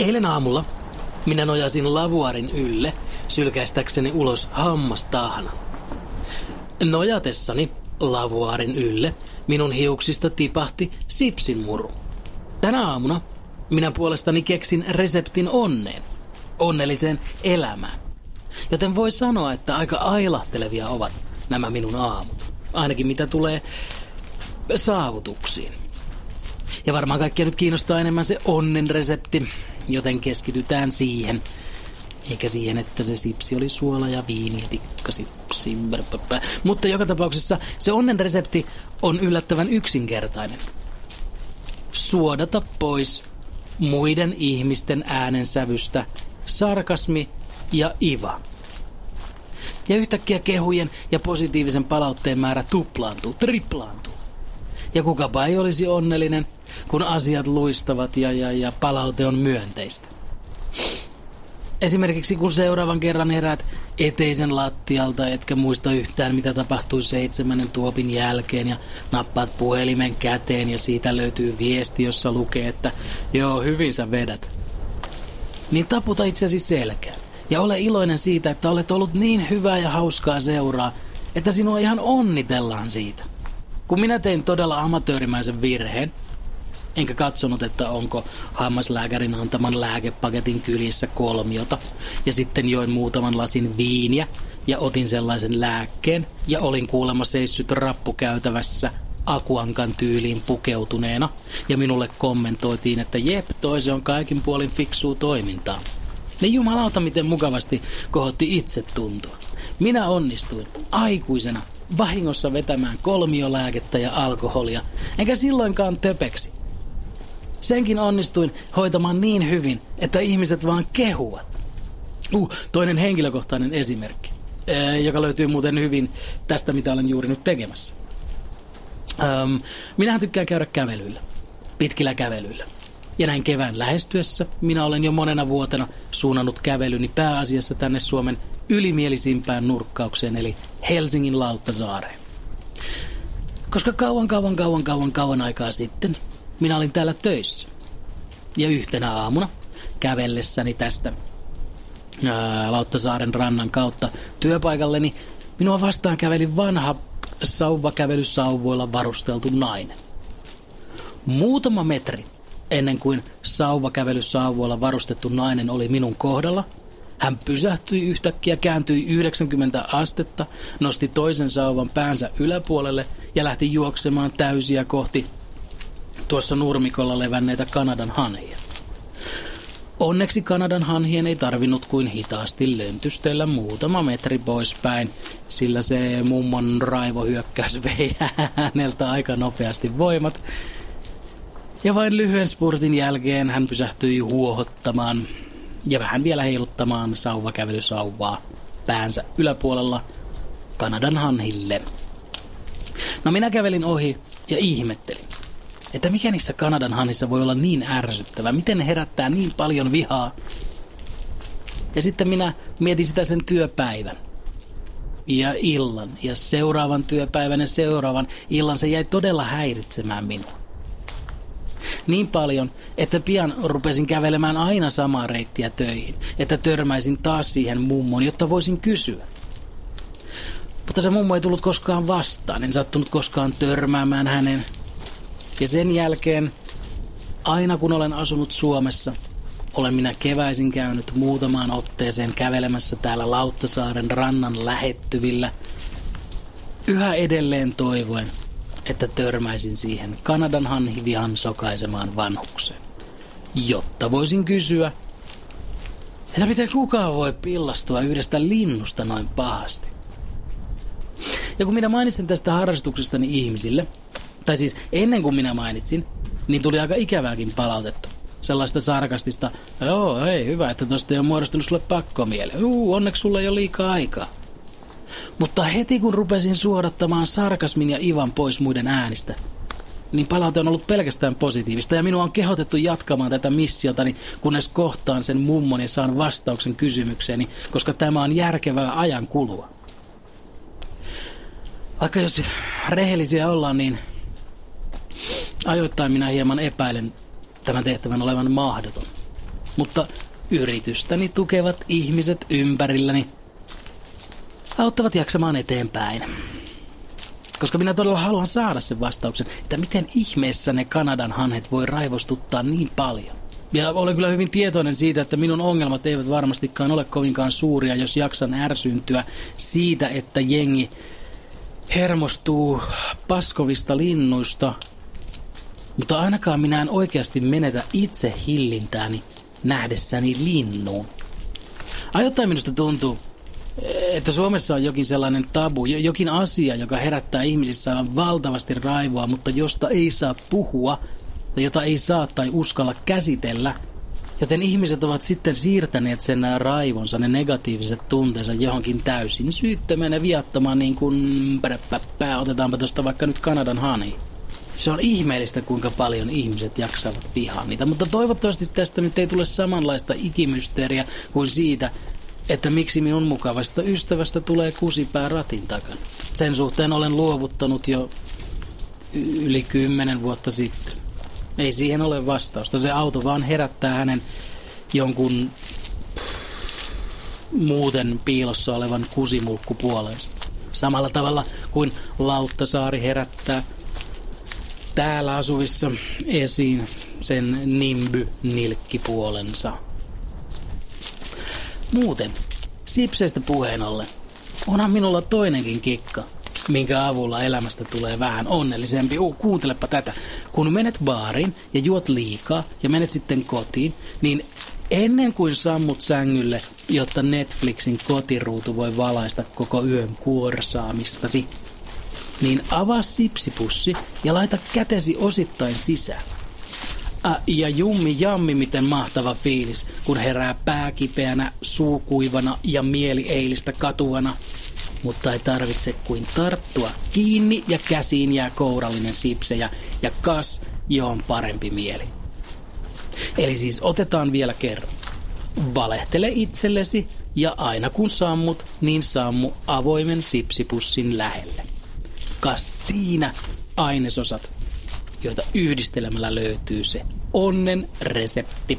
Eilen aamulla minä nojasin lavuarin ylle sylkäistäkseni ulos hammastahnan. Nojatessani lavuaarin ylle minun hiuksista tipahti sipsin muru. Tänä aamuna minä puolestani keksin reseptin onneen, onnelliseen elämään. Joten voi sanoa, että aika ailahtelevia ovat nämä minun aamut. Ainakin mitä tulee saavutuksiin. Ja varmaan kaikkia nyt kiinnostaa enemmän se onnen resepti, joten keskitytään siihen. Eikä siihen, että se sipsi oli suola ja viini ja tikkasipsi. Mutta joka tapauksessa se onnen resepti on yllättävän yksinkertainen. Suodata pois muiden ihmisten äänensävystä sarkasmi ja iva. Ja yhtäkkiä kehujen ja positiivisen palautteen määrä tuplaantuu, triplaantuu. Ja kukapa ei olisi onnellinen, kun asiat luistavat ja, ja, ja palaute on myönteistä. Esimerkiksi kun seuraavan kerran heräät eteisen lattialta, etkä muista yhtään mitä tapahtui seitsemännen tuopin jälkeen ja nappaat puhelimen käteen ja siitä löytyy viesti, jossa lukee, että joo, hyvin sä vedät. Niin taputa itsesi selkään ja ole iloinen siitä, että olet ollut niin hyvää ja hauskaa seuraa, että sinua ihan onnitellaan siitä. Kun minä tein todella amatöörimäisen virheen, enkä katsonut, että onko hammaslääkärin antaman lääkepaketin kylissä kolmiota. Ja sitten join muutaman lasin viiniä ja otin sellaisen lääkkeen ja olin kuulemma seissyt rappukäytävässä akuankan tyyliin pukeutuneena ja minulle kommentoitiin, että jep, toi se on kaikin puolin fiksuu toimintaa. Niin jumalauta miten mukavasti kohotti itse tuntua. Minä onnistuin aikuisena vahingossa vetämään kolmiolääkettä ja alkoholia, enkä silloinkaan töpeksi. Senkin onnistuin hoitamaan niin hyvin, että ihmiset vaan kehuvat. Uh, toinen henkilökohtainen esimerkki, joka löytyy muuten hyvin tästä, mitä olen juuri nyt tekemässä. Minähän tykkään käydä kävelyillä, pitkillä kävelyillä. Ja näin kevään lähestyessä minä olen jo monena vuotena suunnannut kävelyni pääasiassa tänne Suomen ylimielisimpään nurkkaukseen, eli Helsingin Lauttasaareen. Koska kauan, kauan, kauan, kauan, kauan aikaa sitten minä olin täällä töissä. Ja yhtenä aamuna kävellessäni tästä ää, Lauttasaaren rannan kautta työpaikalleni minua vastaan käveli vanha sauvakävelysauvoilla varusteltu nainen. Muutama metri ennen kuin sauvakävelysauvoilla varustettu nainen oli minun kohdalla, hän pysähtyi yhtäkkiä, kääntyi 90 astetta, nosti toisen sauvan päänsä yläpuolelle ja lähti juoksemaan täysiä kohti tuossa nurmikolla levänneitä Kanadan hanhia. Onneksi Kanadan hanhien ei tarvinnut kuin hitaasti lentystellä muutama metri poispäin, sillä se mummon raivohyökkäys vei häneltä aika nopeasti voimat. Ja vain lyhyen spurtin jälkeen hän pysähtyi huohottamaan ja vähän vielä heiluttamaan sauvakävelysauvaa päänsä yläpuolella Kanadan hanhille. No minä kävelin ohi ja ihmettelin että mikä niissä Kanadan hanissa voi olla niin ärsyttävä, miten ne herättää niin paljon vihaa. Ja sitten minä mietin sitä sen työpäivän. Ja illan, ja seuraavan työpäivän ja seuraavan illan se jäi todella häiritsemään minua. Niin paljon, että pian rupesin kävelemään aina samaa reittiä töihin, että törmäisin taas siihen mummon, jotta voisin kysyä. Mutta se mummo ei tullut koskaan vastaan, en sattunut koskaan törmäämään hänen ja sen jälkeen, aina kun olen asunut Suomessa, olen minä keväisin käynyt muutamaan otteeseen kävelemässä täällä Lauttasaaren rannan lähettyvillä, yhä edelleen toivoen, että törmäisin siihen Kanadan hanhivihan sokaisemaan vanhukseen. Jotta voisin kysyä, että miten kukaan voi pillastua yhdestä linnusta noin pahasti. Ja kun minä mainitsin tästä harrastuksestani ihmisille, tai siis ennen kuin minä mainitsin, niin tuli aika ikävääkin palautetta. sellaista sarkastista, joo, ei hyvä, että tosta ei ole muodostunut sulle pakkomieli. Juu, onneksi sulla ei ole liikaa aikaa. Mutta heti kun rupesin suodattamaan sarkasmin ja Ivan pois muiden äänistä, niin palaute on ollut pelkästään positiivista ja minua on kehotettu jatkamaan tätä missiotani, kunnes kohtaan sen mummon ja saan vastauksen kysymykseeni, koska tämä on järkevää ajan kulua. Vaikka jos rehellisiä ollaan, niin ajoittain minä hieman epäilen tämän tehtävän olevan mahdoton. Mutta yritystäni tukevat ihmiset ympärilläni auttavat jaksamaan eteenpäin. Koska minä todella haluan saada sen vastauksen, että miten ihmeessä ne Kanadan hanhet voi raivostuttaa niin paljon. Ja olen kyllä hyvin tietoinen siitä, että minun ongelmat eivät varmastikaan ole kovinkaan suuria, jos jaksan ärsyntyä siitä, että jengi hermostuu paskovista linnuista. Mutta ainakaan minä en oikeasti menetä itse hillintääni nähdessäni linnuun. Ajoittain minusta tuntuu, että Suomessa on jokin sellainen tabu, jokin asia, joka herättää ihmisissä valtavasti raivoa, mutta josta ei saa puhua, jota ei saa tai uskalla käsitellä. Joten ihmiset ovat sitten siirtäneet sen raivonsa, ne negatiiviset tunteensa johonkin täysin syyttömään ja viattomaan niin kuin, pää, otetaanpa tuosta vaikka nyt Kanadan hani. Se on ihmeellistä, kuinka paljon ihmiset jaksavat vihaa niitä, mutta toivottavasti tästä nyt ei tule samanlaista ikimysteeriä kuin siitä, että miksi minun mukavasta ystävästä tulee kusipää ratin takana. Sen suhteen olen luovuttanut jo yli kymmenen vuotta sitten. Ei siihen ole vastausta. Se auto vaan herättää hänen jonkun muuten piilossa olevan kusimulkkupuolensa. Samalla tavalla kuin Lauttasaari herättää täällä asuvissa esiin sen nimby-nilkkipuolensa. Muuten, sipseistä puheen ollen, onhan minulla toinenkin kikka, minkä avulla elämästä tulee vähän onnellisempi. Uh, kuuntelepa tätä. Kun menet baariin ja juot liikaa ja menet sitten kotiin, niin ennen kuin sammut sängylle, jotta Netflixin kotiruutu voi valaista koko yön kuorsaamistasi, niin avaa sipsipussi ja laita kätesi osittain sisään. Ja jummi jammi, miten mahtava fiilis, kun herää pääkipeänä, suukuivana ja mieli eilistä katuvana. Mutta ei tarvitse kuin tarttua kiinni ja käsiin jää kourallinen sipsejä ja kas, jo on parempi mieli. Eli siis otetaan vielä kerran. Valehtele itsellesi ja aina kun sammut, niin sammu avoimen sipsipussin lähelle. Kas siinä ainesosat joita yhdistelemällä löytyy se onnen resepti.